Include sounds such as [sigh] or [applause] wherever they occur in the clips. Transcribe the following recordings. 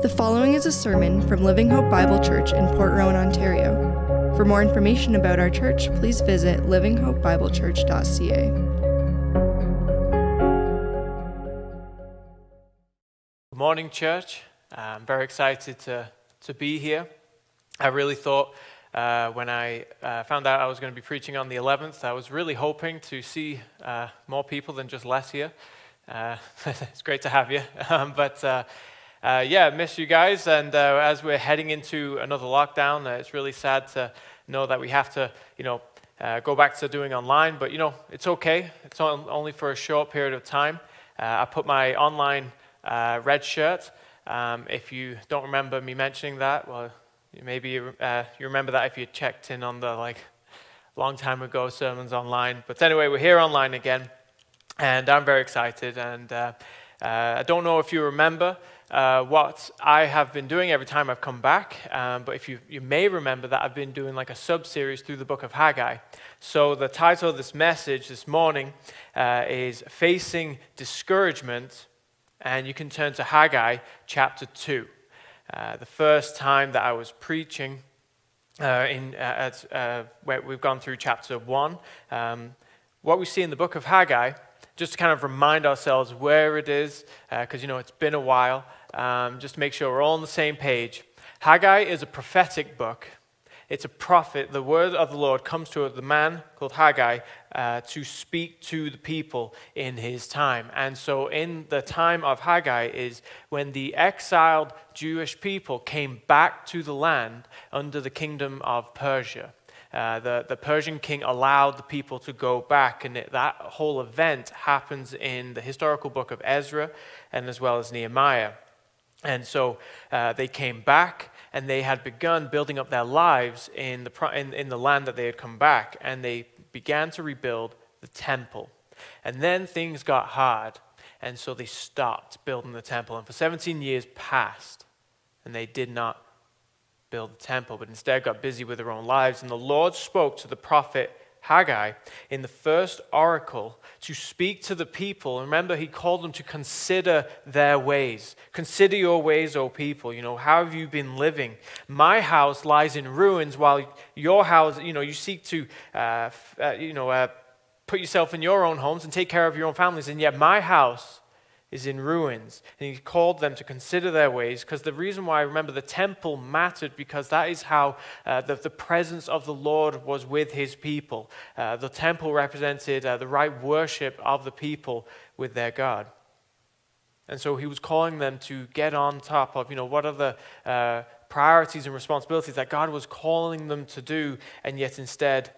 The following is a sermon from Living Hope Bible Church in Port Rowan, Ontario. For more information about our church, please visit livinghopebiblechurch.ca. Good morning, church. Uh, I'm very excited to, to be here. I really thought uh, when I uh, found out I was going to be preaching on the 11th, I was really hoping to see uh, more people than just less here. Uh, [laughs] it's great to have you. [laughs] Um, but uh, uh, yeah, miss you guys. And as we're heading into another lockdown, it's really sad to know that we have to, you know, go back to doing online. But, you know, it's okay. It's only for a short period of time. I put my online red shirt. Um, if you don't remember me mentioning that, well, maybe uh, you remember that if you checked in on the like long time ago sermons online. But anyway, we're here online again. And I'm very excited. And uh, uh, I don't know if you remember uh, what I have been doing every time I've come back, um, but if you, you may remember that I've been doing like a sub series through the book of Haggai. So the title of this message this morning uh, is Facing Discouragement, and you can turn to Haggai chapter 2. Uh, the first time that I was preaching, uh, in, uh, at, where we've gone through chapter 1, um, what we see in the book of Haggai just to kind of remind ourselves where it is, because, uh, you know, it's been a while, um, just to make sure we're all on the same page. Haggai is a prophetic book. It's a prophet. The word of the Lord comes to the man called Haggai uh, to speak to the people in his time. And so, in the time of Haggai, is when the exiled Jewish people came back to the land under the kingdom of Persia. Uh, the, the Persian king allowed the people to go back, and it, that whole event happens in the historical book of Ezra and as well as Nehemiah. And so uh, they came back and they had begun building up their lives in the, in, in the land that they had come back, and they began to rebuild the temple. And then things got hard, and so they stopped building the temple. And for 17 years passed, and they did not build the temple, but instead got busy with their own lives. And the Lord spoke to the prophet Haggai in the first oracle to speak to the people. Remember, he called them to consider their ways. Consider your ways, O people. You know, how have you been living? My house lies in ruins while your house, you know, you seek to, uh, uh, you know, uh, put yourself in your own homes and take care of your own families. And yet my house is in ruins. And he called them to consider their ways because the reason why I remember the temple mattered because that is how uh, the, the presence of the Lord was with his people. Uh, the temple represented uh, the right worship of the people with their God. And so he was calling them to get on top of, you know, what are the uh, priorities and responsibilities that God was calling them to do, and yet instead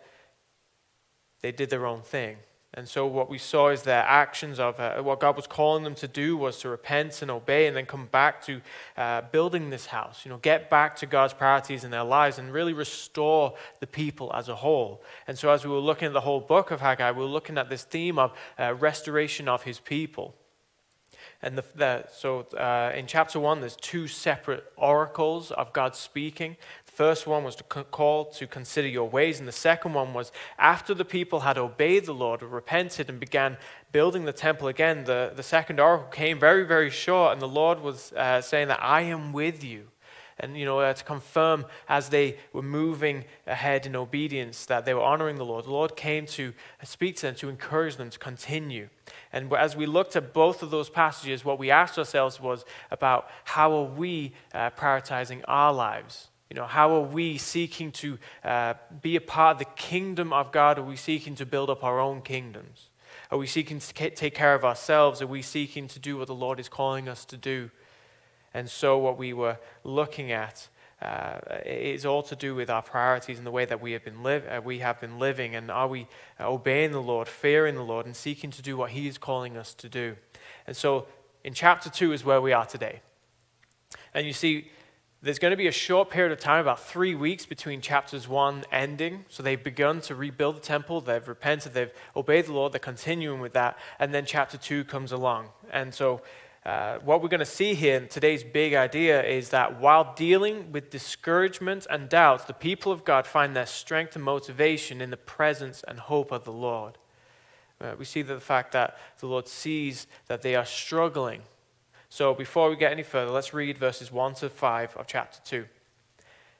they did their own thing. And so, what we saw is their actions of uh, what God was calling them to do was to repent and obey and then come back to uh, building this house. You know, get back to God's priorities in their lives and really restore the people as a whole. And so, as we were looking at the whole book of Haggai, we were looking at this theme of uh, restoration of his people. And the, the, so uh, in chapter one, there's two separate oracles of God speaking. The first one was to call to consider your ways, and the second one was after the people had obeyed the Lord, repented, and began building the temple again. The, the second oracle came very, very short, and the Lord was uh, saying that I am with you and you know uh, to confirm as they were moving ahead in obedience that they were honoring the Lord. The Lord came to speak to them to encourage them to continue. And as we looked at both of those passages, what we asked ourselves was about how are we uh, prioritizing our lives. You know, how are we seeking to uh, be a part of the kingdom of God? Are we seeking to build up our own kingdoms? Are we seeking to take care of ourselves? Are we seeking to do what the Lord is calling us to do? And so, what we were looking at uh, is all to do with our priorities and the way that we have been live, uh, we have been living, and are we uh, obeying the Lord, fearing the Lord, and seeking to do what He is calling us to do? And so, in chapter two is where we are today. And you see, there's going to be a short period of time, about three weeks, between chapters one ending. So they've begun to rebuild the temple, they've repented, they've obeyed the Lord, they're continuing with that, and then chapter two comes along. And so uh, what we're going to see here in today's big idea is that while dealing with discouragement and doubts, the people of God find their strength and motivation in the presence and hope of the Lord. Uh, we see that the fact that the Lord sees that they are struggling, So before we get any further, let's read verses 1 to 5 of chapter 2.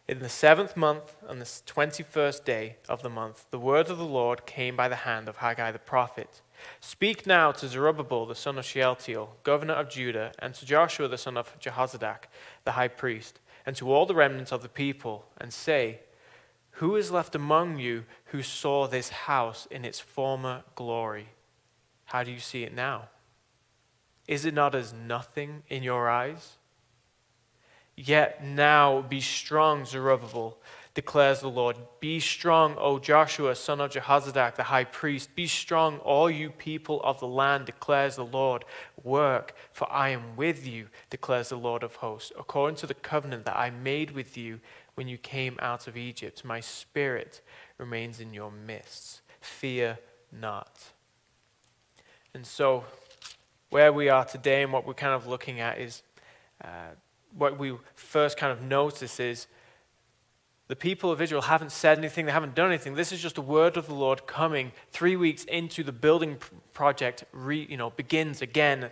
In the seventh month, on the 21st day of the month, the word of the Lord came by the hand of Haggai the prophet. Speak now to Zerubbabel the son of Shealtiel, governor of Judah, and to Joshua the son of Jehozadak, the high priest, and to all the remnants of the people, and say, Who is left among you who saw this house in its former glory? How do you see it now? Is it not as nothing in your eyes? Yet now be strong, Zerubbabel, declares the Lord. Be strong, O Joshua, son of Jehozadak, the high priest. Be strong, all you people of the land, declares the Lord. Work, for I am with you, declares the Lord of hosts, according to the covenant that I made with you when you came out of Egypt. My spirit remains in your midst. Fear not. And so, where we are today and what we're kind of looking at is uh, what we first kind of notice is the people of Israel haven't said anything, they haven't done anything. This is just a word of the Lord coming three weeks into the building project, re, you know, begins again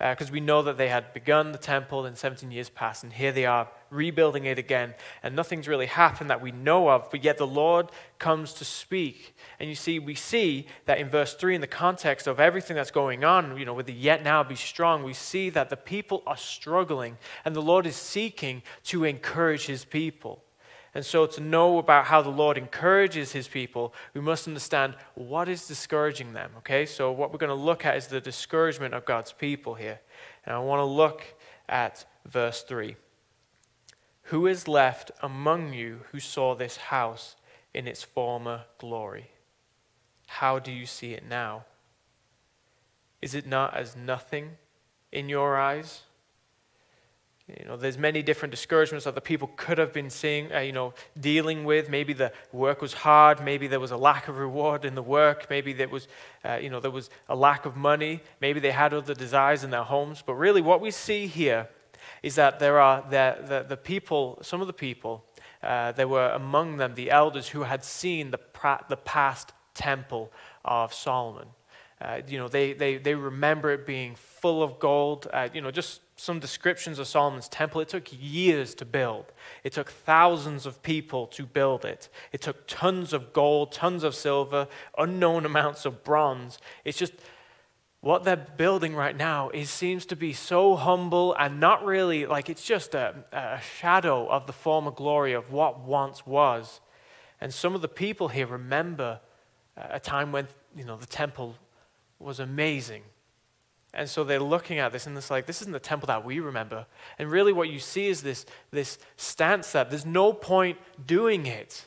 because uh, we know that they had begun the temple in 17 years past, and here they are rebuilding it again, and nothing's really happened that we know of, but yet the Lord comes to speak. And you see, we see that in verse 3, in the context of everything that's going on, you know, with the yet now be strong, we see that the people are struggling, and the Lord is seeking to encourage his people. And so, to know about how the Lord encourages his people, we must understand what is discouraging them. Okay, so what we're going to look at is the discouragement of God's people here. And I want to look at verse 3. Who is left among you who saw this house in its former glory? How do you see it now? Is it not as nothing in your eyes? You know, there's many different discouragements that the people could have been seeing, uh, you know, dealing with. Maybe the work was hard. Maybe there was a lack of reward in the work. Maybe there was, uh, you know, there was a lack of money. Maybe they had other desires in their homes. But really, what we see here is that there are the, the, the people, some of the people, uh, there were among them the elders who had seen the, pra- the past temple of Solomon. Uh, you know, they, they, they remember it being full of gold. Uh, you know, just some descriptions of Solomon's temple. It took years to build. It took thousands of people to build it. It took tons of gold, tons of silver, unknown amounts of bronze. It's just what they're building right now is seems to be so humble and not really like it's just a, a shadow of the former glory of what once was. And some of the people here remember a time when you know the temple was amazing. And so they're looking at this and it's like, this isn't the temple that we remember. And really, what you see is this, this stance that there's no point doing it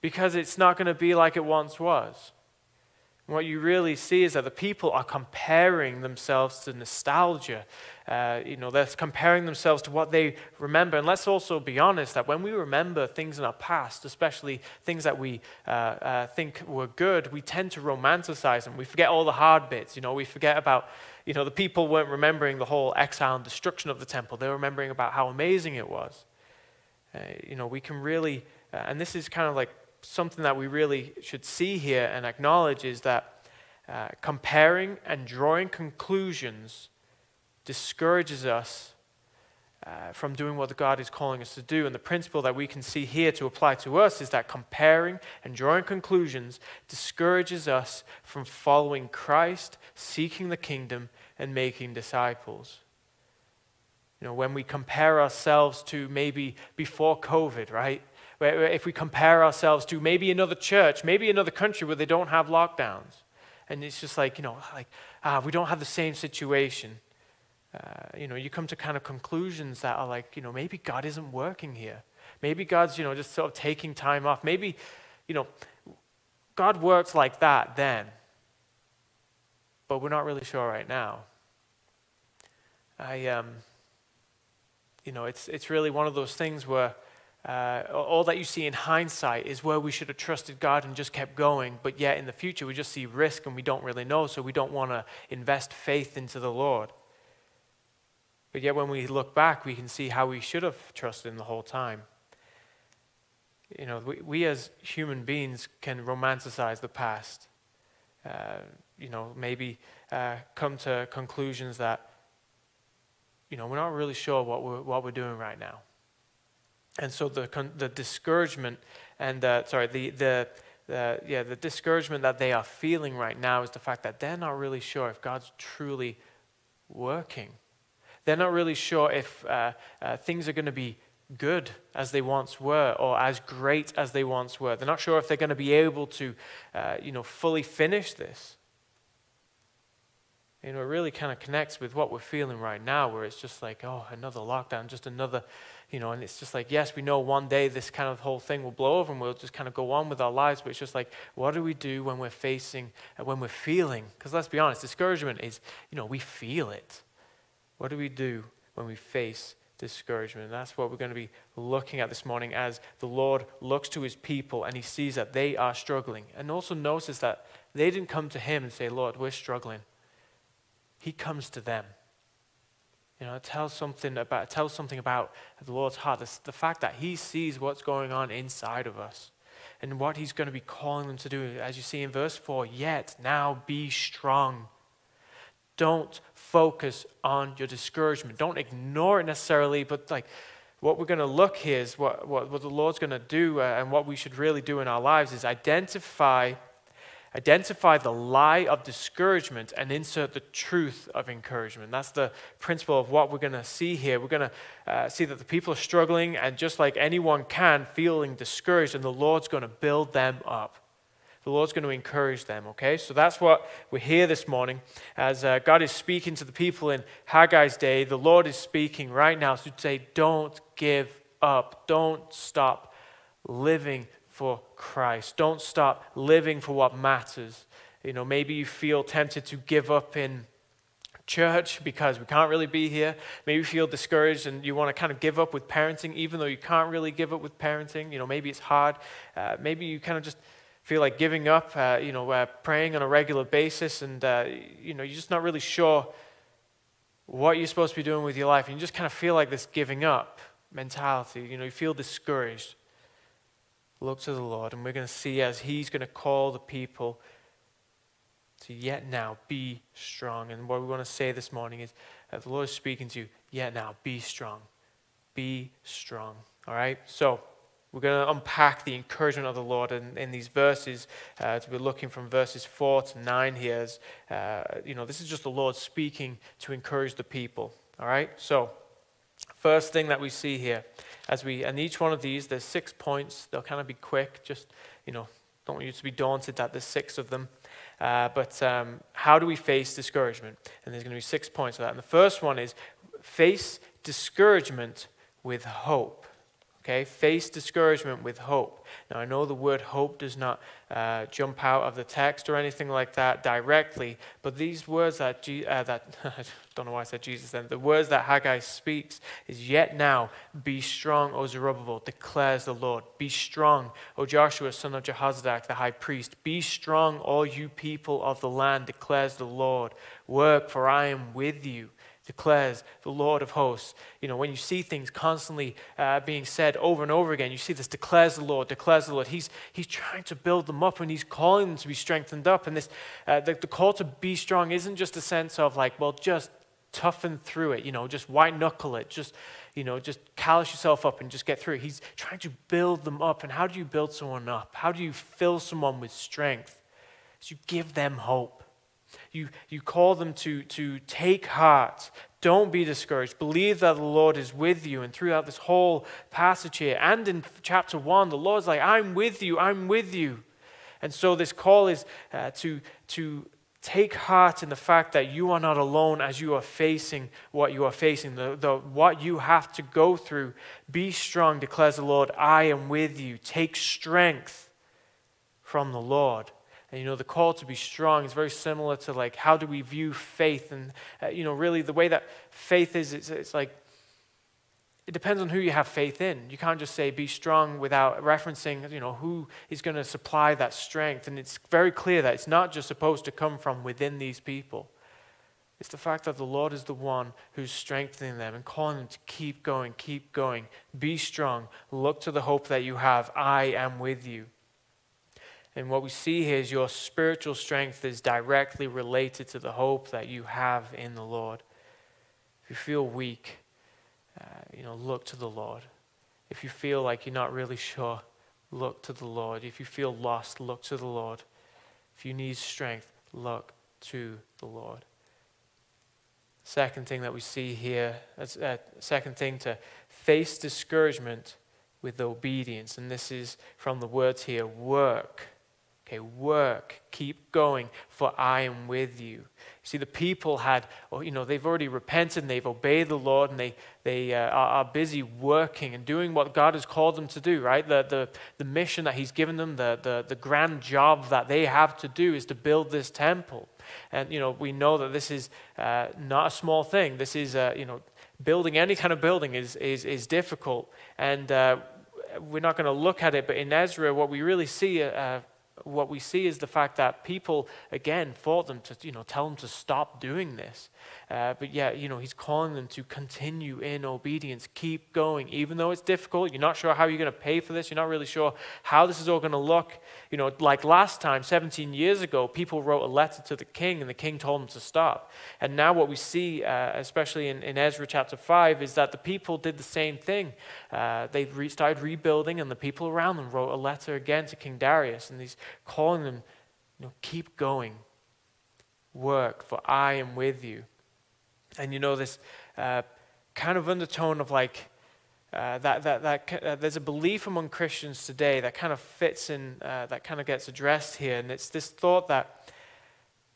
because it's not going to be like it once was. What you really see is that the people are comparing themselves to nostalgia. Uh, you know, they're comparing themselves to what they remember. And let's also be honest that when we remember things in our past, especially things that we uh, uh, think were good, we tend to romanticize them. We forget all the hard bits. You know, we forget about, you know, the people weren't remembering the whole exile and destruction of the temple. They were remembering about how amazing it was. Uh, you know, we can really, uh, and this is kind of like something that we really should see here and acknowledge is that uh, comparing and drawing conclusions discourages us uh, from doing what God is calling us to do. And the principle that we can see here to apply to us is that comparing and drawing conclusions discourages us from following Christ, seeking the kingdom, and making disciples. You know, when we compare ourselves to maybe before COVID, right? If we compare ourselves to maybe another church, maybe another country where they don't have lockdowns. And it's just like, you know, like, ah, we don't have the same situation. Uh, you know, you come to kind of conclusions that are like, you know, maybe God isn't working here. Maybe God's, you know, just sort of taking time off. Maybe, you know, God works like that then. But we're not really sure right now. I, um, you know, it's, it's really one of those things where uh, all that you see in hindsight is where we should have trusted God and just kept going, but yet in the future we just see risk and we don't really know, so we don't want to invest faith into the Lord. But yet when we look back, we can see how we should have trusted Him the whole time. You know, we, we as human beings can romanticize the past. Uh, you know, maybe uh, come to conclusions that you know, we're not really sure what we're, what we're doing right now. And so the, the discouragement and, sorry, the, the, the, yeah, the discouragement that they are feeling right now is the fact that they're not really sure if God's truly working. They're not really sure if uh, uh, things are going to be good as they once were or as great as they once were. They're not sure if they're going to be able to, uh, you know, fully finish this. You know, it really kind of connects with what we're feeling right now, where it's just like, oh, another lockdown, just another, you know, and it's just like, yes, we know one day this kind of whole thing will blow over and we'll just kind of go on with our lives, but it's just like, what do we do when we're facing, uh, when we're feeling? Because let's be honest, discouragement is, you know, we feel it. What do we do when we face discouragement? And that's what we're going to be looking at this morning as the Lord looks to his people and he sees that they are struggling. And also notice that they didn't come to him and say, Lord, we're struggling. He comes to them. You know, it tells something about, tells something about the Lord's heart. The, the fact that He sees what's going on inside of us and what He's going to be calling them to do. As you see in verse 4, yet now be strong. Don't focus on your discouragement. Don't ignore it necessarily, but like what we're going to look here is what, what, what the Lord's going to do uh, and what we should really do in our lives is identify Identify the lie of discouragement and insert the truth of encouragement. That's the principle of what we're going to see here. We're going to uh, see that the people are struggling, and just like anyone can, feeling discouraged, and the Lord's going to build them up. The Lord's going to encourage them, okay? So that's what we're here this morning. As uh, God is speaking to the people in Haggai's day, the Lord is speaking right now to say, don't give up, don't stop living for Christ. Don't stop living for what matters. You know, maybe you feel tempted to give up in church because we can't really be here. Maybe you feel discouraged and you want to kind of give up with parenting, even though you can't really give up with parenting. You know, maybe it's hard. Uh, maybe you kind of just feel like giving up, uh, you know, uh, praying on a regular basis, and, uh, you know, you're just not really sure what you're supposed to be doing with your life. And you just kind of feel like this giving up mentality. You know, you feel discouraged look to the Lord, and we're going to see as He's going to call the people to yet now be strong. And what we want to say this morning is that the Lord is speaking to you, yet now be strong. Be strong. All right? So, we're going to unpack the encouragement of the Lord in, in these verses. Uh, to be looking from verses 4 to 9 here. As, uh, you know, this is just the Lord speaking to encourage the people. All right? So, first thing that we see here as we and each one of these there's six points. They'll kind of be quick just you know don't want you to be daunted that there's six of them. Uh, but um, how do we face discouragement? And there's going to be six points of that. And the first one is face discouragement with hope Okay, face discouragement with hope. Now, I know the word hope does not uh, jump out of the text or anything like that directly, but these words that, Je- uh, that [laughs] I don't know why I said Jesus then, the words that Haggai speaks is, Yet now, be strong, O Zerubbabel, declares the Lord. Be strong, O Joshua, son of Jehozadak, the high priest. Be strong, all you people of the land, declares the Lord. Work, for I am with you declares the Lord of hosts. You know, when you see things constantly uh, being said over and over again, you see this declares the Lord, declares the Lord. He's, he's trying to build them up and he's calling them to be strengthened up. And this, uh, the, the call to be strong isn't just a sense of like, well, just toughen through it, you know, just white knuckle it, just, you know, just callous yourself up and just get through it. He's trying to build them up. And how do you build someone up? How do you fill someone with strength? Is you give them hope. You, you call them to, to take heart. Don't be discouraged. Believe that the Lord is with you. And throughout this whole passage here and in chapter 1, the Lord's like, I'm with you, I'm with you. And so this call is uh, to, to take heart in the fact that you are not alone as you are facing what you are facing, the, the, what you have to go through. Be strong, declares the Lord. I am with you. Take strength from the Lord. And you know, the call to be strong is very similar to like how do we view faith? And uh, you know, really the way that faith is, it's, it's like it depends on who you have faith in. You can't just say be strong without referencing, you know, who is going to supply that strength. And it's very clear that it's not just supposed to come from within these people. It's the fact that the Lord is the one who's strengthening them and calling them to keep going, keep going, be strong, look to the hope that you have. I am with you. And what we see here is your spiritual strength is directly related to the hope that you have in the Lord. If you feel weak, uh, you know, look to the Lord. If you feel like you're not really sure, look to the Lord. If you feel lost, look to the Lord. If you need strength, look to the Lord. Second thing that we see here, uh, second thing to face discouragement with obedience. And this is from the words here work. Okay, work, keep going, for I am with you. See, the people had, oh, you know, they've already repented and they've obeyed the Lord and they, they uh, are, busy working and doing what God has called them to do, right? The, the, the mission that He's given them, the, the, the grand job that they have to do is to build this temple. And, you know, we know that this is uh, not a small thing. This is, uh, you know, building any kind of building is, is, is difficult. And uh, we're not going to look at it, but in Ezra, what we really see uh, what we see is the fact that people, again, fought them to, you know, tell them to stop doing this. Uh, but yet, you know, he's calling them to continue in obedience, keep going, even though it's difficult. You're not sure how you're going to pay for this. You're not really sure how this is all going to look. You know, like last time, 17 years ago, people wrote a letter to the king, and the king told them to stop. And now, what we see, uh, especially in, in Ezra chapter 5, is that the people did the same thing. Uh, they re- started rebuilding, and the people around them wrote a letter again to King Darius, and he's calling them, you know, keep going, work, for I am with you. And you know, this uh, kind of undertone of like, uh, that, that, that uh, there's a belief among Christians today that kind of fits in, uh, that kind of gets addressed here. And it's this thought that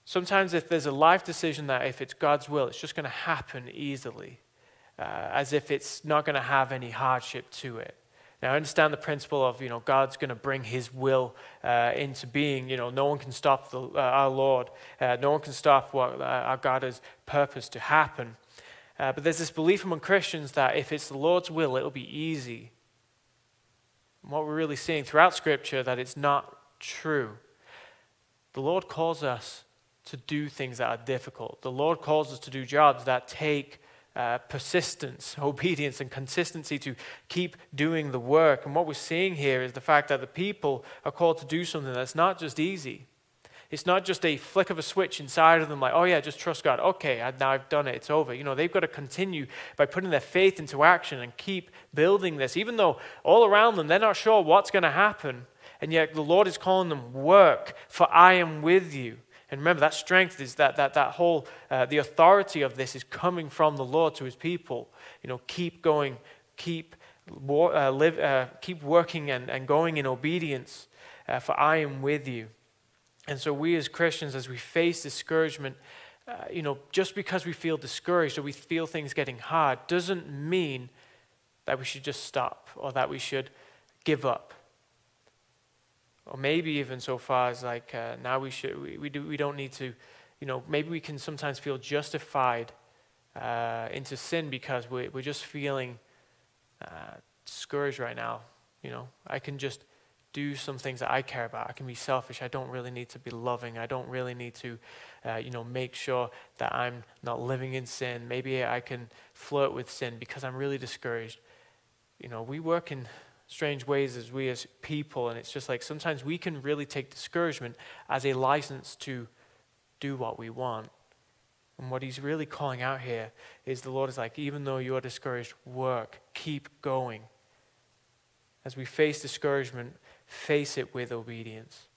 sometimes if there's a life decision that if it's God's will, it's just going to happen easily, uh, as if it's not going to have any hardship to it. Now, I understand the principle of, you know, God's going to bring his will uh, into being. You know, no one can stop the, uh, our Lord. Uh, no one can stop what uh, our God has purposed to happen. Uh, but there's this belief among Christians that if it's the Lord's will, it'll be easy. And what we're really seeing throughout Scripture that it's not true. The Lord calls us to do things that are difficult. The Lord calls us to do jobs that take uh, persistence, obedience, and consistency to keep doing the work. And what we're seeing here is the fact that the people are called to do something that's not just easy. It's not just a flick of a switch inside of them, like, oh yeah, just trust God. Okay, now I've done it, it's over. You know, they've got to continue by putting their faith into action and keep building this, even though all around them they're not sure what's going to happen. And yet the Lord is calling them, work, for I am with you. And remember, that strength is that, that, that whole, uh, the authority of this is coming from the Lord to his people. You know, keep going, keep, uh, live, uh, keep working and, and going in obedience, uh, for I am with you. And so, we as Christians, as we face discouragement, uh, you know, just because we feel discouraged or we feel things getting hard doesn't mean that we should just stop or that we should give up or maybe even so far as like uh, now we should we, we do we don't need to you know maybe we can sometimes feel justified uh, into sin because we, we're just feeling uh, discouraged right now. You know i can just do some things that i care about. I can be selfish. I don't really need to be loving. I don't really need to uh, you know make sure that i'm not living in sin. Maybe i can flirt with sin because i'm really discouraged. You know we work in strange ways as we as people. And it's just like sometimes we can really take discouragement as a license to do what we want. And what he's really calling out here is the Lord is like, even though you are discouraged, work, keep going. As we face discouragement, face it with obedience.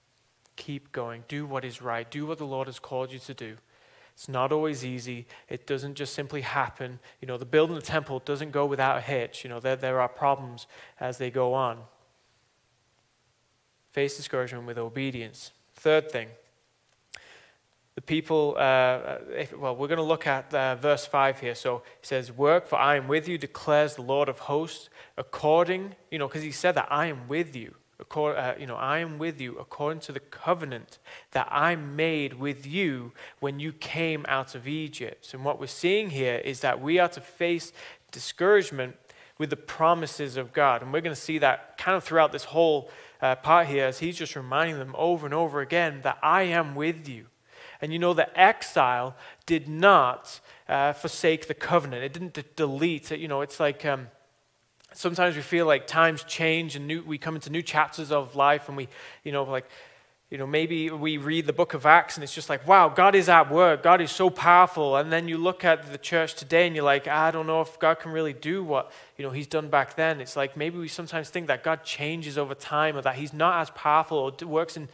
Keep going. Do what is right. Do what the Lord has called you to do. It's not always easy. It doesn't just simply happen. You know, the building the temple doesn't go without a hitch. You know, there, there are problems as they go on. Face discouragement with obedience. Third thing, the people, uh, uh if, well, we're going to look at uh, verse 5 here. So it says, Work, for I am with you, declares the Lord of hosts, according, you know, because he said that I am with you uh, you know, I am with you according to the covenant that I made with you when you came out of Egypt. And what we're seeing here is that we are to face discouragement with the promises of God. And we're going to see that kind of throughout this whole uh, part here as he's just reminding them over and over again that I am with you. And you know, the exile did not uh, forsake the covenant, it didn't d- delete. You know, it's like. Um, sometimes we feel like times change and new, we come into new chapters of life and we, you know, like, you know, maybe we read the book of Acts and it's just like, wow, God is at work. God is so powerful. And then you look at the church today and you're like, I don't know if God can really do what, you know, he's done back then. It's like maybe we sometimes think that God changes over time or that he's not as powerful or works in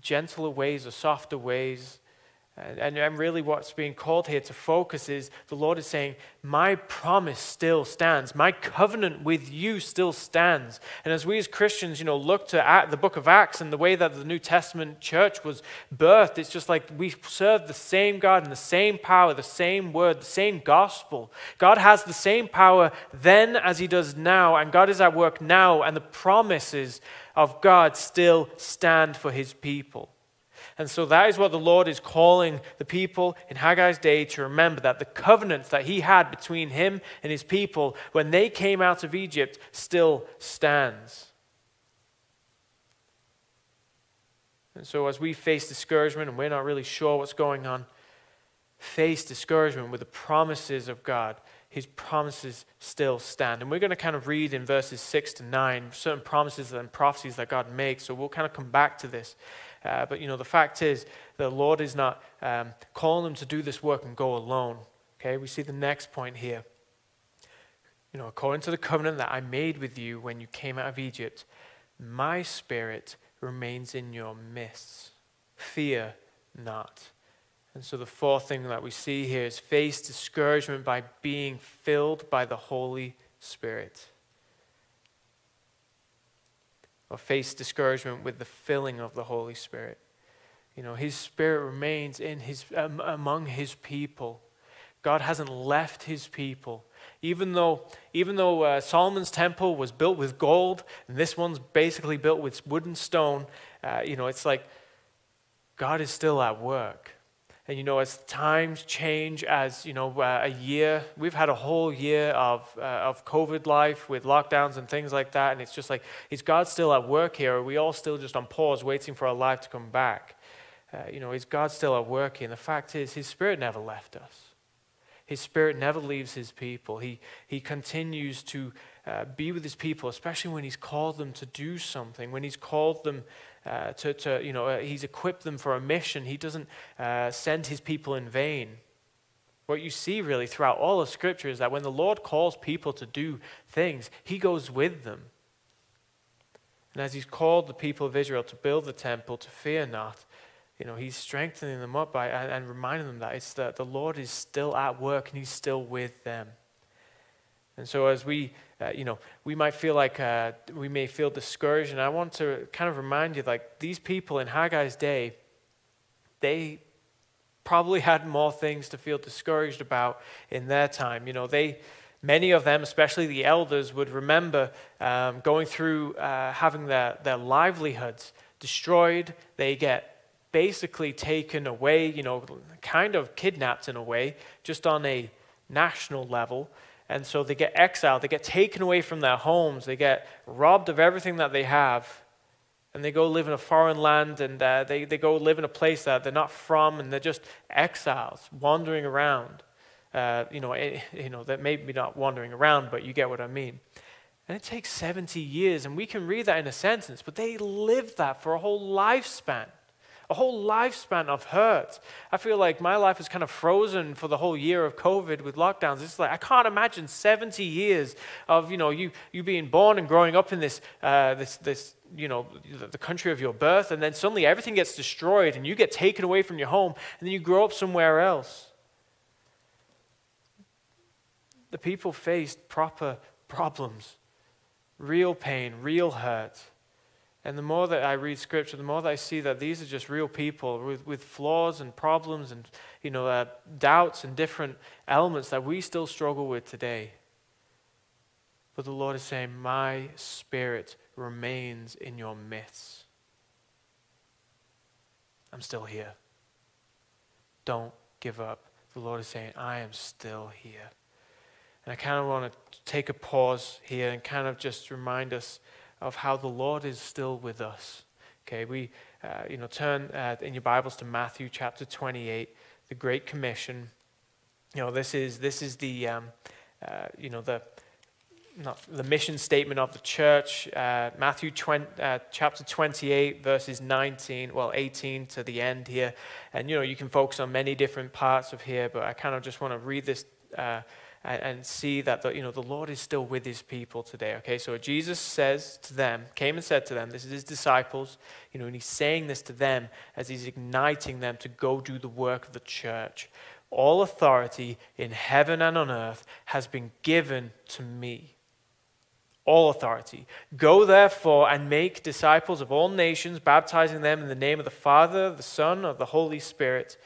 gentler ways or softer ways. And, and, really, what's being called here to focus is the Lord is saying, My promise still stands. My covenant with you still stands. And as we as Christians, you know, look to the book of Acts and the way that the New Testament church was birthed, it's just like we serve the same God and the same power, the same word, the same gospel. God has the same power then as he does now, and God is at work now, and the promises of God still stand for his people. And so that is what the Lord is calling the people in Haggai's day to remember that the covenant that he had between him and his people when they came out of Egypt still stands. And so, as we face discouragement and we're not really sure what's going on, face discouragement with the promises of God. His promises still stand. And we're going to kind of read in verses 6 to 9 certain promises and prophecies that God makes. So we'll kind of come back to this. Uh, but you know, the fact is, the Lord is not um, calling them to do this work and go alone. Okay, we see the next point here. You know, according to the covenant that I made with you when you came out of Egypt, my spirit remains in your midst. Fear not. And so the fourth thing that we see here is face discouragement by being filled by the Holy Spirit or face discouragement with the filling of the Holy Spirit. You know, His Spirit remains in his, um, among His people. God hasn't left His people. Even though, even though uh, Solomon's temple was built with gold, and this one's basically built with wood and stone, uh, you know, it's like God is still at work. And you know, as times change, as you know, uh, a year, we've had a whole year of, uh, of COVID life with lockdowns and things like that. And it's just like, is God still at work here? Are we all still just on pause waiting for our life to come back? Uh, you know, is God still at work here? And the fact is, His Spirit never left us. His Spirit never leaves His people. He, he continues to uh, be with His people, especially when He's called them to do something, when He's called them uh, to, to, you know, uh, he's equipped them for a mission. He doesn't uh, send his people in vain. What you see really throughout all of Scripture is that when the Lord calls people to do things, he goes with them. And as he's called the people of Israel to build the temple, to fear not, you know, he's strengthening them up by, and, and reminding them that it's that the Lord is still at work and he's still with them. And so as we uh, you know, we might feel like uh, we may feel discouraged. And I want to kind of remind you, like these people in Haggai's day, they probably had more things to feel discouraged about in their time. You know, they, many of them, especially the elders, would remember um, going through uh, having their, their livelihoods destroyed. They get basically taken away, you know, kind of kidnapped in a way, just on a national level. And so they get exiled, they get taken away from their homes, they get robbed of everything that they have, and they go live in a foreign land and uh, they, they go live in a place that they're not from and they're just exiles wandering around. Uh, you know, eh, you know, that maybe not wandering around, but you get what I mean. And it takes 70 years, and we can read that in a sentence, but they lived that for a whole lifespan a whole lifespan of hurt. I feel like my life is kind of frozen for the whole year of COVID with lockdowns. It's like I can't imagine 70 years of you know you you being born and growing up in this uh, this this you know the country of your birth, and then suddenly everything gets destroyed and you get taken away from your home, and then you grow up somewhere else. The people faced proper problems, real pain, real hurt. And the more that I read scripture, the more that I see that these are just real people with, with flaws and problems and you know, uh, doubts and different elements that we still struggle with today. But the Lord is saying, My spirit remains in your midst. I'm still here. Don't give up. The Lord is saying, I am still here. And I kind of want to take a pause here and kind of just remind us of how the Lord is still with us. Okay, we, uh, you know, turn uh, in your Bibles to Matthew chapter 28, the Great Commission. You know, this is, this is the, um, uh, you know, the, not the mission statement of the church, uh, Matthew 20, uh, chapter 28, verses 19, well, 18 to the end here. And, you know, you can focus on many different parts of here, but I kind of just want to read this uh, and, and, see that, the, you know, the Lord is still with his people today, okay? So Jesus says to them, came and said to them, this is his disciples, you know, and he's saying this to them as he's igniting them to go do the work of the church. All authority in heaven and on earth has been given to me all authority. Go therefore and make disciples of all nations, baptizing them in the name of the Father, the Son, of the Holy Spirit,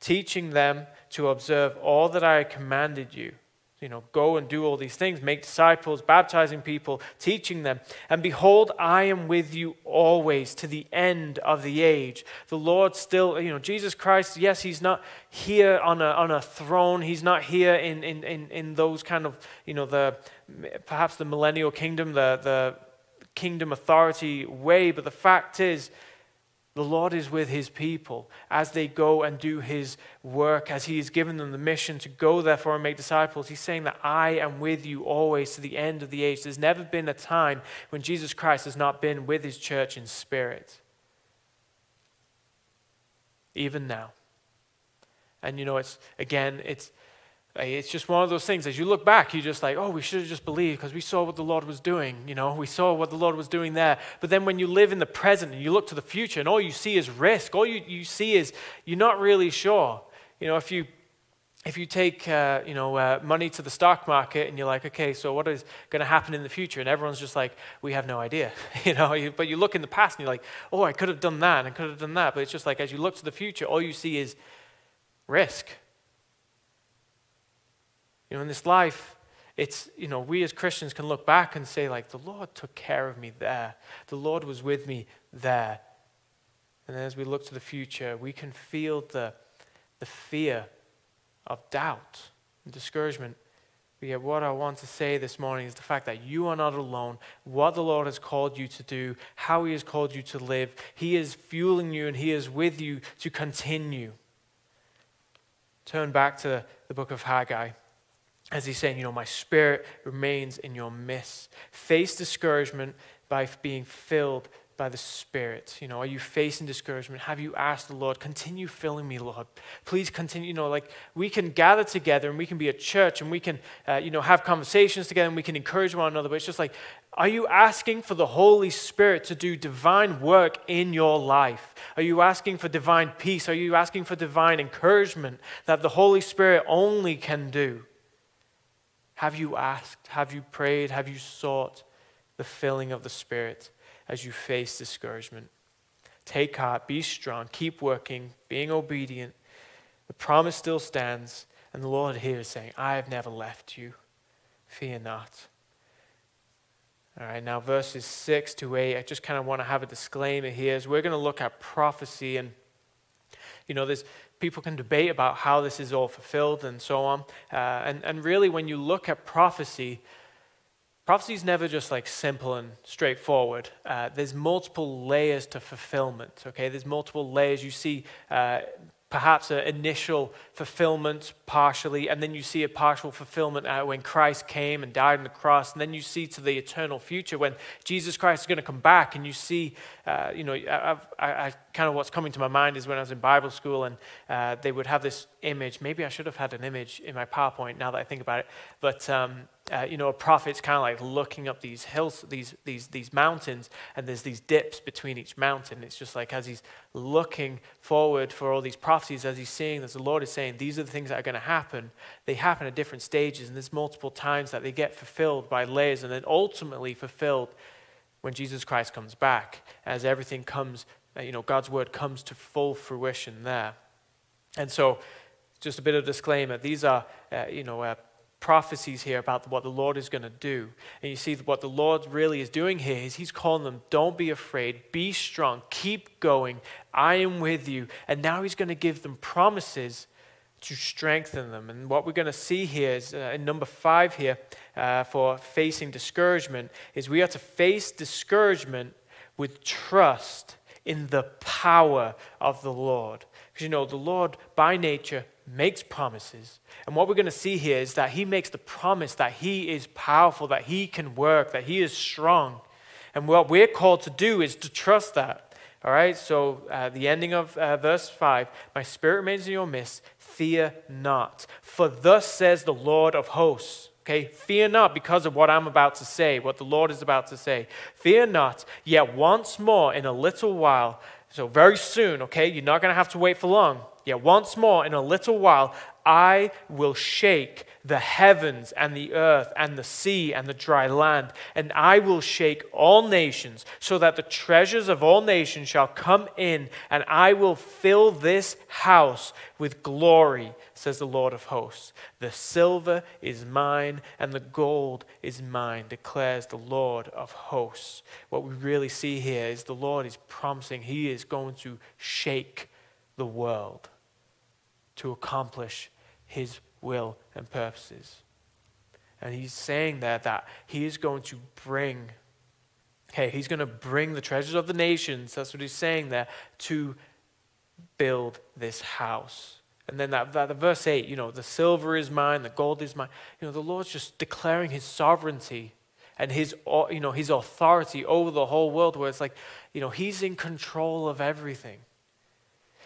teaching them to observe all that I commanded you you know, go and do all these things, make disciples, baptizing people, teaching them. And behold, I am with you always to the end of the age. The Lord still, you know, Jesus Christ, yes, he's not here on a, on a throne. He's not here in, in, in, in those kind of, you know, the perhaps the millennial kingdom, the, the kingdom authority way. But the fact is, the Lord is with his people as they go and do his work, as he has given them the mission to go, therefore, and make disciples. He's saying that I am with you always to the end of the age. There's never been a time when Jesus Christ has not been with his church in spirit. Even now. And you know, it's again, it's it's just one of those things. As you look back, you're just like, oh, we should have just believed because we saw what the Lord was doing. You know, we saw what the Lord was doing there. But then when you live in the present and you look to the future and all you see is risk, all you, you see is you're not really sure. You know, if you if you take uh, you know uh, money to the stock market and you're like okay so what is going to happen in the future and everyone's just like we have no idea [laughs] you know you, but you look in the past and you're like oh i could have done that and i could have done that but it's just like as you look to the future all you see is risk you know, in this life, it's, you know, we as Christians can look back and say, like, the Lord took care of me there. The Lord was with me there. And as we look to the future, we can feel the, the fear of doubt and discouragement. But yet, what I want to say this morning is the fact that you are not alone. What the Lord has called you to do, how He has called you to live, He is fueling you and He is with you to continue. Turn back to the book of Haggai as he's saying, you know, my spirit remains in your midst. Face discouragement by being filled by the Spirit. You know, are you facing discouragement? Have you asked the Lord, continue filling me, Lord? Please continue. You know, like we can gather together and we can be a church and we can, uh, you know, have conversations together and we can encourage one another. But it's just like, are you asking for the Holy Spirit to do divine work in your life? Are you asking for divine peace? Are you asking for divine encouragement that the Holy Spirit only can do? Have you asked? Have you prayed? Have you sought the filling of the Spirit as you face discouragement? Take heart, be strong, keep working, being obedient. The promise still stands, and the Lord here is saying, I have never left you. Fear not. All right, now verses 6 to 8, I just kind of want to have a disclaimer here as we're going to look at prophecy. And, you know, there's, people can debate about how this is all fulfilled and so on. Uh, and, and really, when you look at prophecy, prophecy is never just like simple and straightforward. Uh, there's multiple layers to fulfillment, okay? There's multiple layers. You see uh, perhaps an initial fulfillment partially, and then you see a partial fulfillment uh, when Christ came and died on the cross, and then you see to the eternal future when Jesus Christ is going to come back, and you see, uh, you know, I, I, kind of what's coming to my mind is when I was in Bible school, and uh, they would have this image. Maybe I should have had an image in my PowerPoint now that I think about it, but. Um, uh, you know, a prophet's kind of like looking up these hills, these, these, these mountains, and there's these dips between each mountain. It's just like as he's looking forward for all these prophecies, as he's seeing, as the Lord is saying, these are the things that are going to happen. They happen at different stages, and there's multiple times that they get fulfilled by layers, and then ultimately fulfilled when Jesus Christ comes back, as everything comes, uh, you know, God's word comes to full fruition there. And so, just a bit of disclaimer: these are, uh, you know, uh, prophecies here about what the Lord is going to do. And you see what the Lord really is doing here is He's calling them, don't be afraid, be strong, keep going, I am with you. And now He's going to give them promises to strengthen them. And what we're going to see here is uh, in number five here uh, for facing discouragement is we are to face discouragement with trust in the power of the Lord. Because you know, the Lord by nature makes promises. And what we're going to see here is that he makes the promise that he is powerful, that he can work, that he is strong. And what we're called to do is to trust that. All right, so uh, the ending of uh, verse 5 My spirit remains in your midst, fear not. For thus says the Lord of hosts. Okay, fear not because of what I'm about to say, what the Lord is about to say. Fear not, yet once more in a little while, so very soon, okay, you're not going to have to wait for long. Yet once more in a little while, I will shake the heavens and the earth and the sea and the dry land, and I will shake all nations, so that the treasures of all nations shall come in, and I will fill this house with glory, says the Lord of hosts. The silver is mine, and the gold is mine, declares the Lord of hosts. What we really see here is the Lord is promising He is going to shake the world to accomplish his will and purposes. And he's saying there that he is going to bring, okay, he's going to bring the treasures of the nations, that's what he's saying there, to build this house. And then that, that verse 8, you know, the silver is mine, the gold is mine. You know, the Lord's just declaring his sovereignty and his, uh, you know, his authority over the whole world, where it's like, you know, he's in control of everything.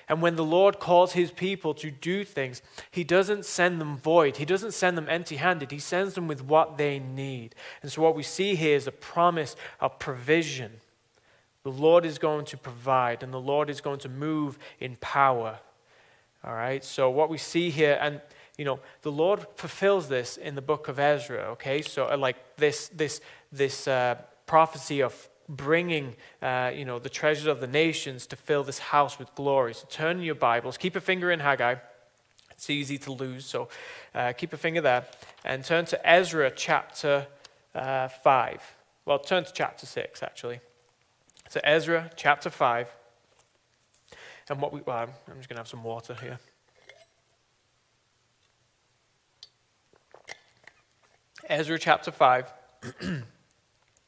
And when the Lord calls his people to do things, he doesn't send them void. He doesn't send them empty handed. He sends them with what they need. And so, what we see here is a promise of provision. The Lord is going to provide, and the Lord is going to move in power. All right? So, what we see here, and you know, the Lord fulfills this in the book of Ezra, okay? So, uh, like this, this, this uh, prophecy of bringing uh, you know, the treasures of the nations to fill this house with glory. So turn your Bibles, keep a finger in Haggai. It's easy to lose, so uh, keep a finger there. And turn to Ezra chapter uh, 5. Well, turn to chapter 6, actually. So Ezra chapter 5. And what we, well, I'm just going to have some water here. Ezra chapter 5. [clears throat]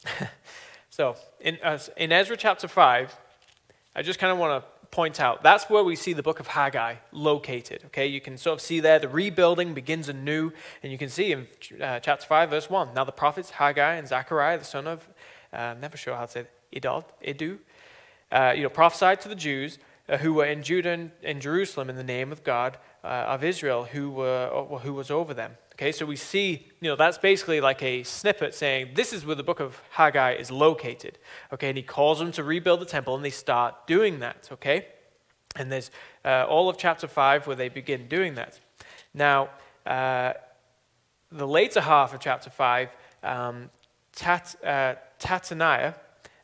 [clears throat] So, in, uh, in Ezra chapter 5, I just kind of want to point out that's where we see the book of Haggai located. Okay, you can sort of see there the rebuilding begins anew, and you can see in uh, chapter 5, verse 1. Now the prophets Haggai and Zechariah, the son of, uh, I'm never sure how to say it, Idu, uh, you know, prophesied to the Jews uh, who were in Judah and in Jerusalem in the name of God uh, of Israel, who, were, who was over them. Okay, so we see, you know, that's basically like a snippet saying this is where the book of Haggai is located. Okay, and he calls them to rebuild the temple, and they start doing that. Okay, and there's uh, all of chapter 5 where they begin doing that. Now, uh, the later half of chapter 5, um, Tat, uh, Tataniah,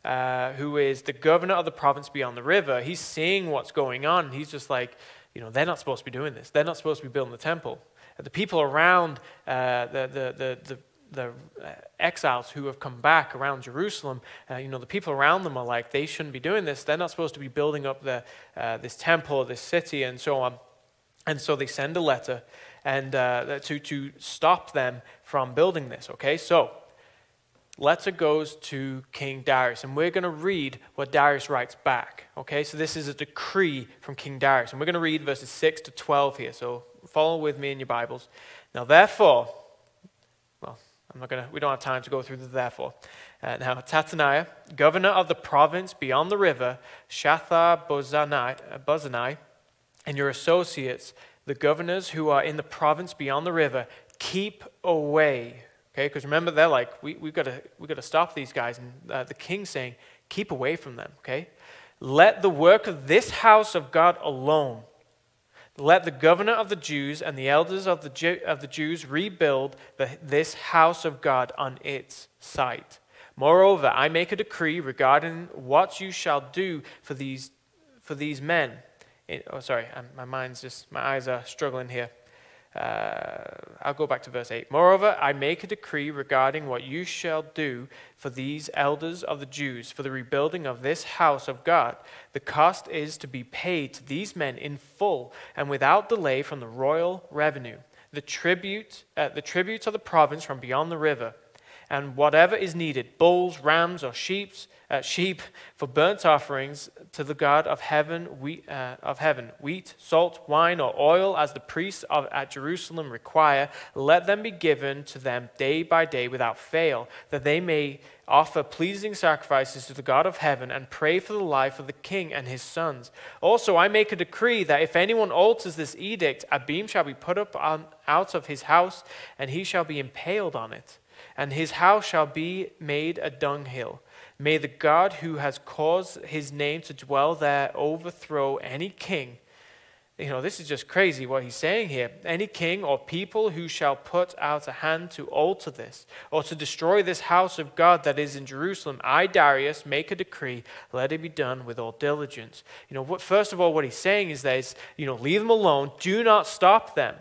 uh, who is the governor of the province beyond the river, he's seeing what's going on. He's just like, you know, they're not supposed to be doing this. They're not supposed to be building the temple the people around uh, the, the, the, the uh, exiles who have come back around Jerusalem, uh, you know, the people around them are like, they shouldn't be doing this. They're not supposed to be building up the, uh, this temple, or this city, and so on. And so they send a letter and uh, to, to stop them from building this, okay? So, letter goes to King Darius, and we're going to read what Darius writes back, okay? So this is a decree from King Darius, and we're going to read verses 6 to 12 here. So follow with me in your Bibles. Now, therefore, well, I'm not gonna, we don't have time to go through the therefore. Uh, now, Tataniah, governor of the province beyond the river, Shathar Bozanai, and your associates, the governors who are in the province beyond the river, keep away. Okay, because remember, they're like, we, we've got to we gotta stop these guys. And uh, the king's saying, keep away from them. Okay? Let the work of this house of God alone let the governor of the Jews and the elders of the, Jew, of the Jews rebuild the, this house of God on its site. Moreover, I make a decree regarding what you shall do for these, for these men. It, oh, sorry, um, my mind's just, my eyes are struggling here. Uh, I'll go back to verse 8. Moreover, I make a decree regarding what you shall do for these elders of the Jews for the rebuilding of this house of God. The cost is to be paid to these men in full and without delay from the royal revenue, the tribute, uh, the tributes of the province from beyond the river, and whatever is needed bulls, rams, or sheep, uh, sheep for burnt offerings to the God of heaven, wheat, uh, of heaven, wheat, salt, wine, or oil, as the priests of, at Jerusalem require, let them be given to them day by day without fail, that they may offer pleasing sacrifices to the God of heaven and pray for the life of the king and his sons. Also, I make a decree that if anyone alters this edict, a beam shall be put up on, out of his house, and he shall be impaled on it, and his house shall be made a dunghill. May the God who has caused his name to dwell there overthrow any king. You know, this is just crazy what he's saying here. Any king or people who shall put out a hand to alter this or to destroy this house of God that is in Jerusalem, I, Darius, make a decree, let it be done with all diligence. You know, what, first of all, what he's saying is that, you know, leave them alone, do not stop them.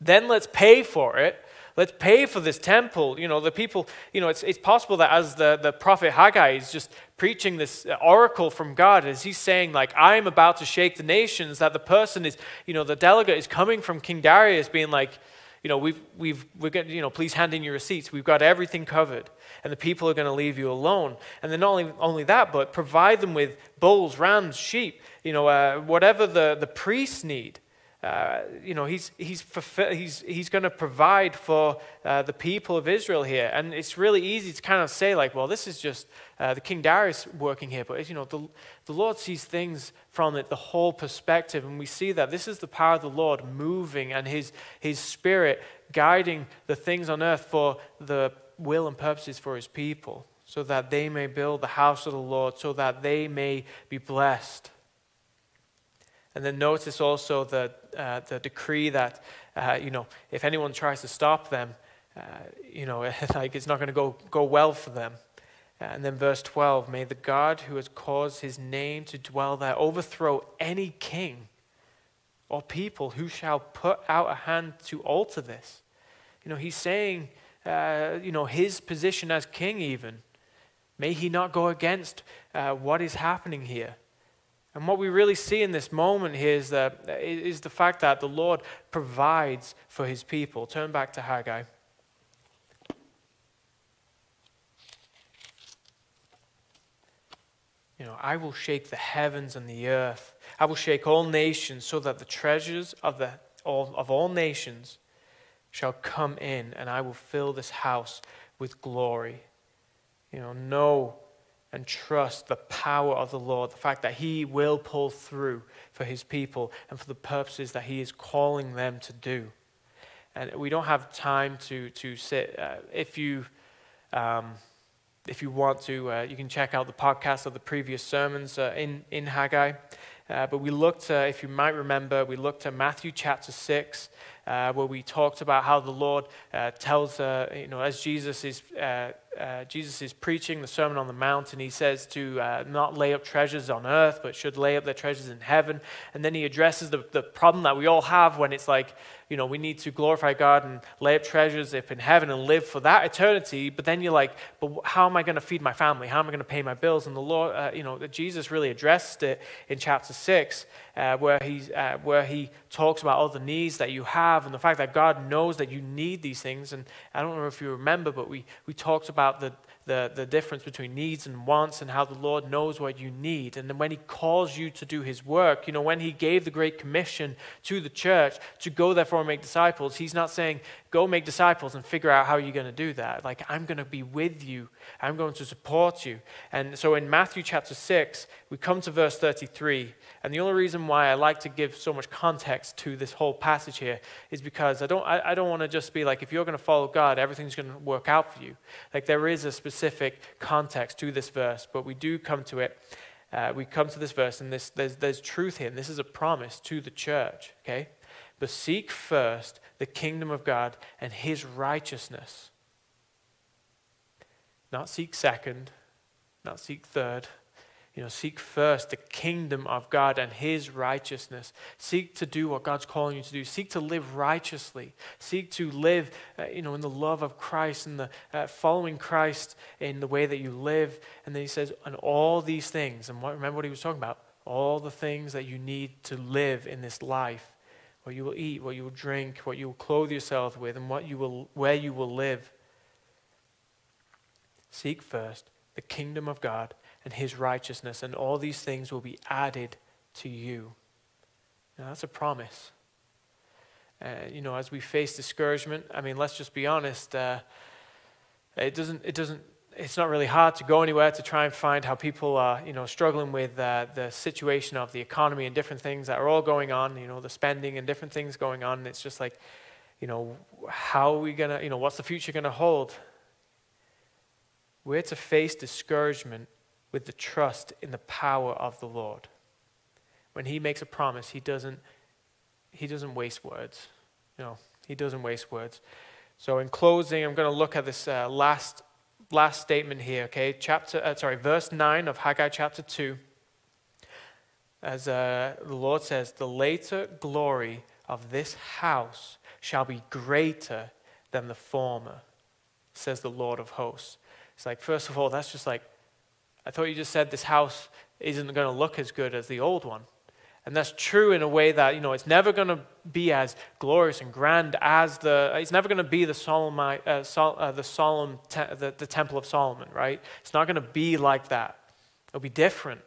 Then let's pay for it Let's pay for this temple. You know, the people, you know, it's, it's possible that as the, the prophet Haggai is just preaching this oracle from God, as he's saying, like, I'm about to shake the nations, that the person is, you know, the delegate is coming from King Darius being like, you know, we've, we've, we're going you know, please hand in your receipts. We've got everything covered. And the people are going to leave you alone. And then not only, only that, but provide them with bulls, rams, sheep, you know, uh, whatever the, the priests need. Uh, you know, he's, he's, he's, he's going to provide for uh, the people of Israel here. And it's really easy to kind of say, like, well, this is just uh, the King Darius working here. But, you know, the, the Lord sees things from it, the whole perspective. And we see that this is the power of the Lord moving and his, his spirit guiding the things on earth for the will and purposes for his people, so that they may build the house of the Lord, so that they may be blessed. And then notice also the, uh, the decree that, uh, you know, if anyone tries to stop them, uh, you know, [laughs] like it's not going to go, go well for them. And then verse 12, may the God who has caused his name to dwell there overthrow any king or people who shall put out a hand to alter this. You know, he's saying, uh, you know, his position as king even. May he not go against uh, what is happening here. And what we really see in this moment here is, that, is the fact that the Lord provides for his people. Turn back to Haggai. You know, I will shake the heavens and the earth. I will shake all nations so that the treasures of, the, all, of all nations shall come in, and I will fill this house with glory. You know, no and trust the power of the Lord, the fact that He will pull through for His people and for the purposes that He is calling them to do. And we don't have time to, to sit. Uh, if, you, um, if you want to, uh, you can check out the podcast of the previous sermons uh, in, in Haggai. Uh, but we looked, uh, if you might remember, we looked at Matthew chapter 6, uh, where we talked about how the Lord tells, you know, as Jesus is uh, Jesus is preaching the Sermon on the Mount, and he says to uh, not lay up treasures on earth, but should lay up their treasures in heaven. And then he addresses the, the problem that we all have when it's like, you know, we need to glorify God and lay up treasures up in heaven and live for that eternity. But then you're like, but how am I going to feed my family? How am I going to pay my bills? And the Lord, uh, you know, Jesus really addressed it in chapter 6, uh, where, he's, uh, where he talks about all the needs that you have and the fact that God knows that you need these things. And I don't know if you remember, but we, we talked about the the, the difference between needs and wants and how the Lord knows what you need. And then when He calls you to do His work, you know, when He gave the Great Commission to the church to go therefore and make disciples, He's not saying, go make disciples and figure out how you're going to do that. Like, I'm going to be with you, I'm going to support you. And so in Matthew chapter 6, we come to verse 33. And the only reason why I like to give so much context to this whole passage here is because I don't, I, I don't want to just be like, if you're going to follow God, everything's going to work out for you. Like, there is a specific context to this verse, but we do come to it. Uh, we come to this verse, and this, there's, there's truth here, and this is a promise to the church, okay? But seek first the kingdom of God and his righteousness. Not seek second, not seek third, you know, seek first the kingdom of God and his righteousness. Seek to do what God's calling you to do. Seek to live righteously. Seek to live, uh, you know, in the love of Christ and the uh, following Christ in the way that you live. And then he says, and all these things, and what, remember what he was talking about? All the things that you need to live in this life. What you will eat, what you will drink, what you will clothe yourself with, and what you will, where you will live. Seek first the kingdom of God and his righteousness, and all these things will be added to you. Now, that's a promise. Uh, you know, as we face discouragement, I mean, let's just be honest. Uh, it doesn't, it doesn't, it's not really hard to go anywhere to try and find how people are, you know, struggling with uh, the situation of the economy and different things that are all going on, you know, the spending and different things going on. It's just like, you know, how are we going to, you know, what's the future going to hold? We're to face discouragement with the trust in the power of the Lord. When he makes a promise, he doesn't, he doesn't waste words. You know, he doesn't waste words. So in closing, I'm going to look at this uh, last, last statement here, okay? Chapter, uh, sorry, verse 9 of Haggai chapter 2. As uh, the Lord says, the later glory of this house shall be greater than the former, says the Lord of hosts. It's like, first of all, that's just like, I thought you just said this house isn't going to look as good as the old one. And that's true in a way that, you know, it's never going to be as glorious and grand as the, it's never going to be the solemn, uh, sol, uh, the, solemn te- the, the Temple of Solomon, right? It's not going to be like that. It'll be different.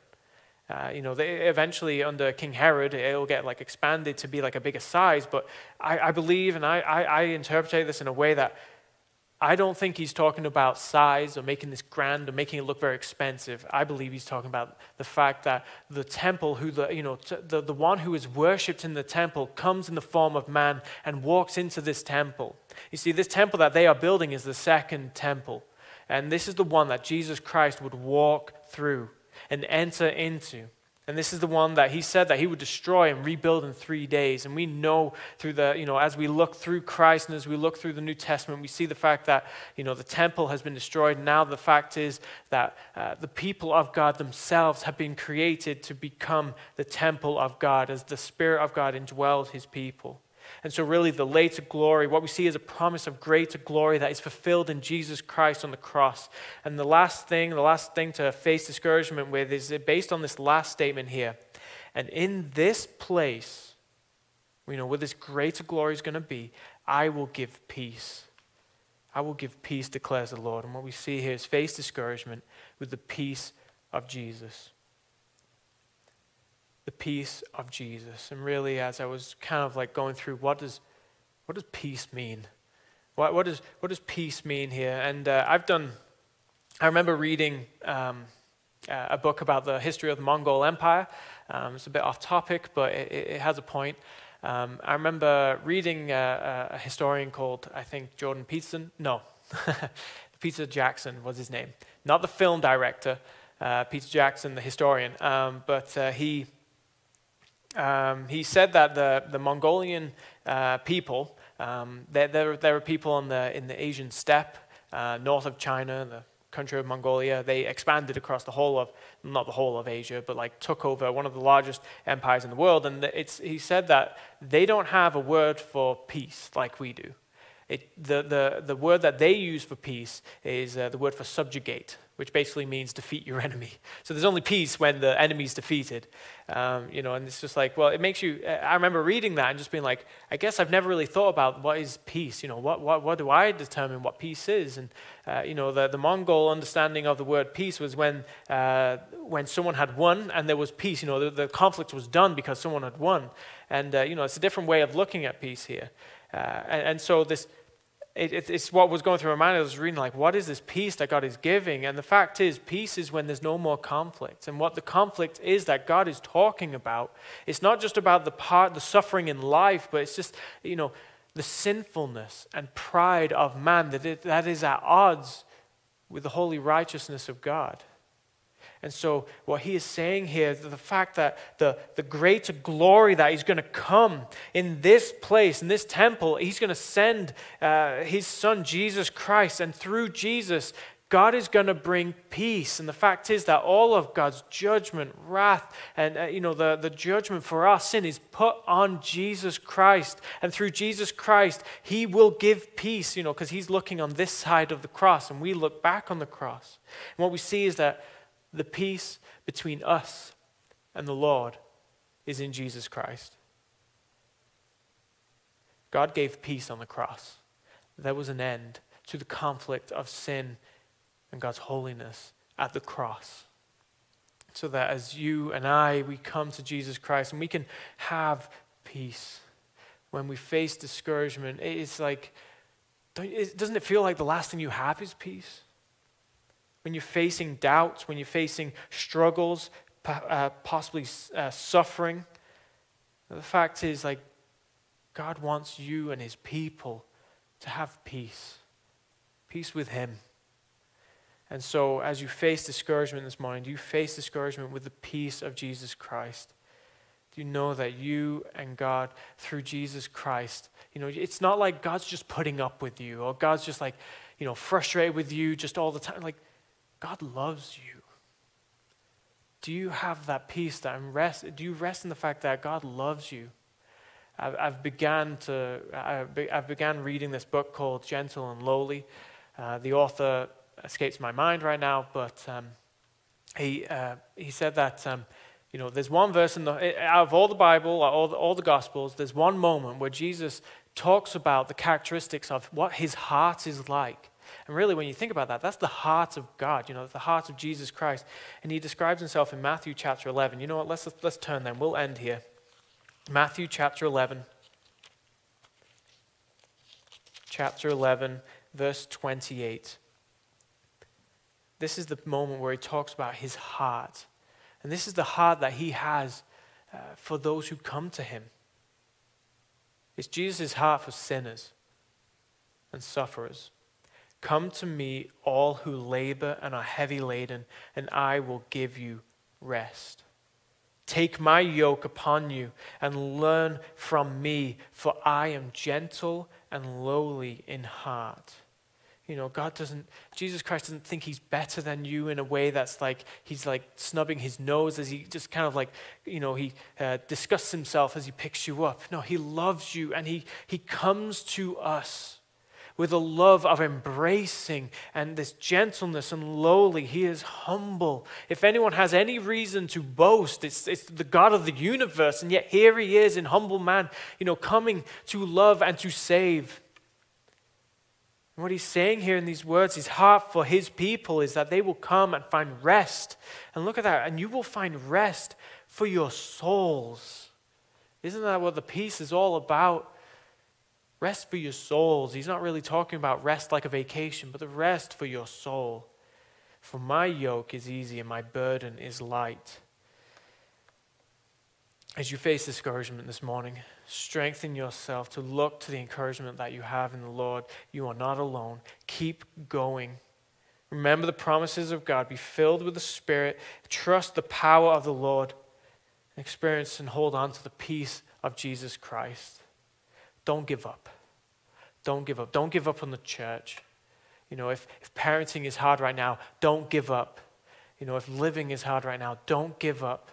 Uh, you know, they, eventually under King Herod, it'll get like expanded to be like a bigger size. But I, I believe, and I, I, I interpret this in a way that I don't think he's talking about size or making this grand or making it look very expensive. I believe he's talking about the fact that the temple, who the, you know, the, the one who is worshipped in the temple comes in the form of man and walks into this temple. You see, this temple that they are building is the second temple. And this is the one that Jesus Christ would walk through and enter into. And this is the one that he said that he would destroy and rebuild in three days. And we know through the, you know, as we look through Christ and as we look through the New Testament, we see the fact that, you know, the temple has been destroyed. Now the fact is that uh, the people of God themselves have been created to become the temple of God as the Spirit of God indwells his people. And so, really, the later glory, what we see is a promise of greater glory that is fulfilled in Jesus Christ on the cross. And the last thing, the last thing to face discouragement with is based on this last statement here. And in this place, you know, where this greater glory is going to be, I will give peace. I will give peace, declares the Lord. And what we see here is face discouragement with the peace of Jesus the peace of Jesus. And really, as I was kind of like going through, what does, what does peace mean? What, what, does, what does peace mean here? And uh, I've done, I remember reading um, uh, a book about the history of the Mongol Empire. Um, it's a bit off topic, but it, it has a point. Um, I remember reading uh, a historian called, I think, Jordan Peterson. No, [laughs] Peter Jackson was his name. Not the film director, uh, Peter Jackson, the historian, um, but uh, he um, he said that the, the Mongolian uh, people, um, there, there, there, were people in the, in the Asian steppe, uh, north of China, the country of Mongolia. They expanded across the whole of, not the whole of Asia, but like took over one of the largest empires in the world. And it's, he said that they don't have a word for peace like we do. It, the, the, the word that they use for peace is uh, the word for subjugate which basically means defeat your [laughs] enemy. So there's only peace when the enemy's defeated. Um, you know, and it's just like, well, it makes you. I remember reading that and just being like, I guess I've never really thought about what is peace. You know, what what what do I determine what peace is? And uh, you know, the the Mongol understanding of the word peace was when uh, when someone had won and there was peace. You know, the, the conflict was done because someone had won. And uh, you know, it's a different way of looking at peace here. Uh, and, and so this it, it, it's what was going through my mind. I was reading, like, what is this peace that God is giving? And the fact is, peace is when there's no more conflict. And what the conflict is that God is talking about, it's not just about the part, the suffering in life, but it's just, you know, the sinfulness and pride of man that, it, that is at odds with the holy righteousness of God. And so, what he is saying here the fact that the, the greater glory that he's going to come in this place, in this temple, he's going to send uh, his son, Jesus Christ. And through Jesus, God is going to bring peace. And the fact is that all of God's judgment, wrath, and uh, you know the, the judgment for our sin is put on Jesus Christ. And through Jesus Christ, He will give peace, you know, because He's looking on this side of the cross and we look back on the cross. And what we see is that the peace between us and the Lord is in Jesus Christ. God gave peace on the cross. There was an end to the conflict of sin and God's holiness at the cross. So that as you and I, we come to Jesus Christ and we can have peace. When we face discouragement, it's like, doesn't it feel like the last thing you have is peace? When you're facing doubts, when you're facing struggles, uh, possibly uh, suffering, the fact is, like, God wants you and his people to have peace, peace with him. And so, as you face discouragement this morning, do you face discouragement with the peace of Jesus Christ? Do you know that you and God, through Jesus Christ, you know, it's not like God's just putting up with you or God's just like, you know, frustrated with you just all the time. Like, God loves you. Do you have that peace that I'm rest? Do you rest in the fact that God loves you? I've, I've began to, I've, I've began reading this book called Gentle and Lowly. Uh, the author escapes my mind right now, but um, he, uh, he said that, um, you know, there's one verse in the, out of all the Bible, all the, all the Gospels, there's one moment where Jesus talks about the characteristics of what his heart is like. And really, when you think about that, that's the heart of God, you know, the heart of Jesus Christ. And he describes himself in Matthew chapter 11. You know what? Let's, let's turn then. We'll end here. Matthew chapter 11. Chapter 11, verse 28 this is the moment where he talks about his heart. And this is the heart that he has uh, for those who come to him. It's Jesus' heart for sinners and sufferers. Come to me, all who labor and are heavy laden, and I will give you rest. Take my yoke upon you and learn from me, for I am gentle and lowly in heart you know, God doesn't, Jesus Christ doesn't think he's better than you in a way that's like, he's like snubbing his nose as he just kind of like, you know, he uh, disgusts himself as he picks you up. No, he loves you and he, he comes to us with a love of embracing and this gentleness and lowly. He is humble. If anyone has any reason to boast, it's, it's the God of the universe. And yet here he is in humble man, you know, coming to love and to save. And what he's saying here in these words, his heart for his people is that they will come and find rest. And look at that, and you will find rest for your souls. Isn't that what the peace is all about? Rest for your souls. He's not really talking about rest like a vacation, but the rest for your soul. For my yoke is easy and my burden is light. As you face discouragement this morning, strengthen yourself to look to the encouragement that you have in the Lord. You are not alone. Keep going. Remember the promises of God. Be filled with the Spirit. Trust the power of the Lord. Experience and hold on to the peace of Jesus Christ. Don't give up. Don't give up. Don't give up on the church. You know, if, if parenting is hard right now, don't give up. You know, if living is hard right now, don't give up.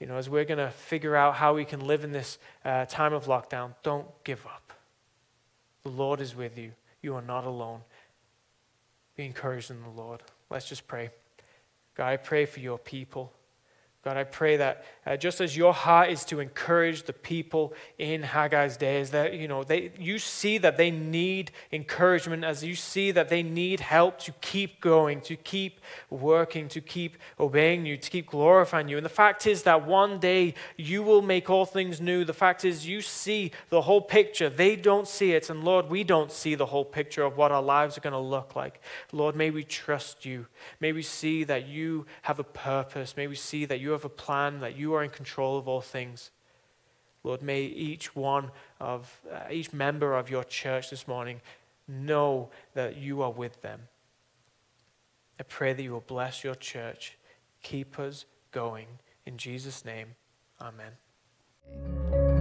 You know, as we're going to figure out how we can live in this uh, time of lockdown, don't give up. The Lord is with you. You are not alone. Be encouraged in the Lord. Let's just pray. God, I pray for your people. God, I pray that uh, just as your heart is to encourage the people in Haggai's days, that you know they, you see that they need encouragement, as you see that they need help to keep going, to keep working, to keep obeying you, to keep glorifying you. And the fact is that one day you will make all things new. The fact is you see the whole picture. They don't see it, and Lord, we don't see the whole picture of what our lives are going to look like. Lord, may we trust you. May we see that you have a purpose. May we see that you have a plan, that you are in control of all things. Lord, may each one of, uh, each member of your church this morning know that you are with them. I pray that you will bless your church. Keep us going. In Jesus' name, amen.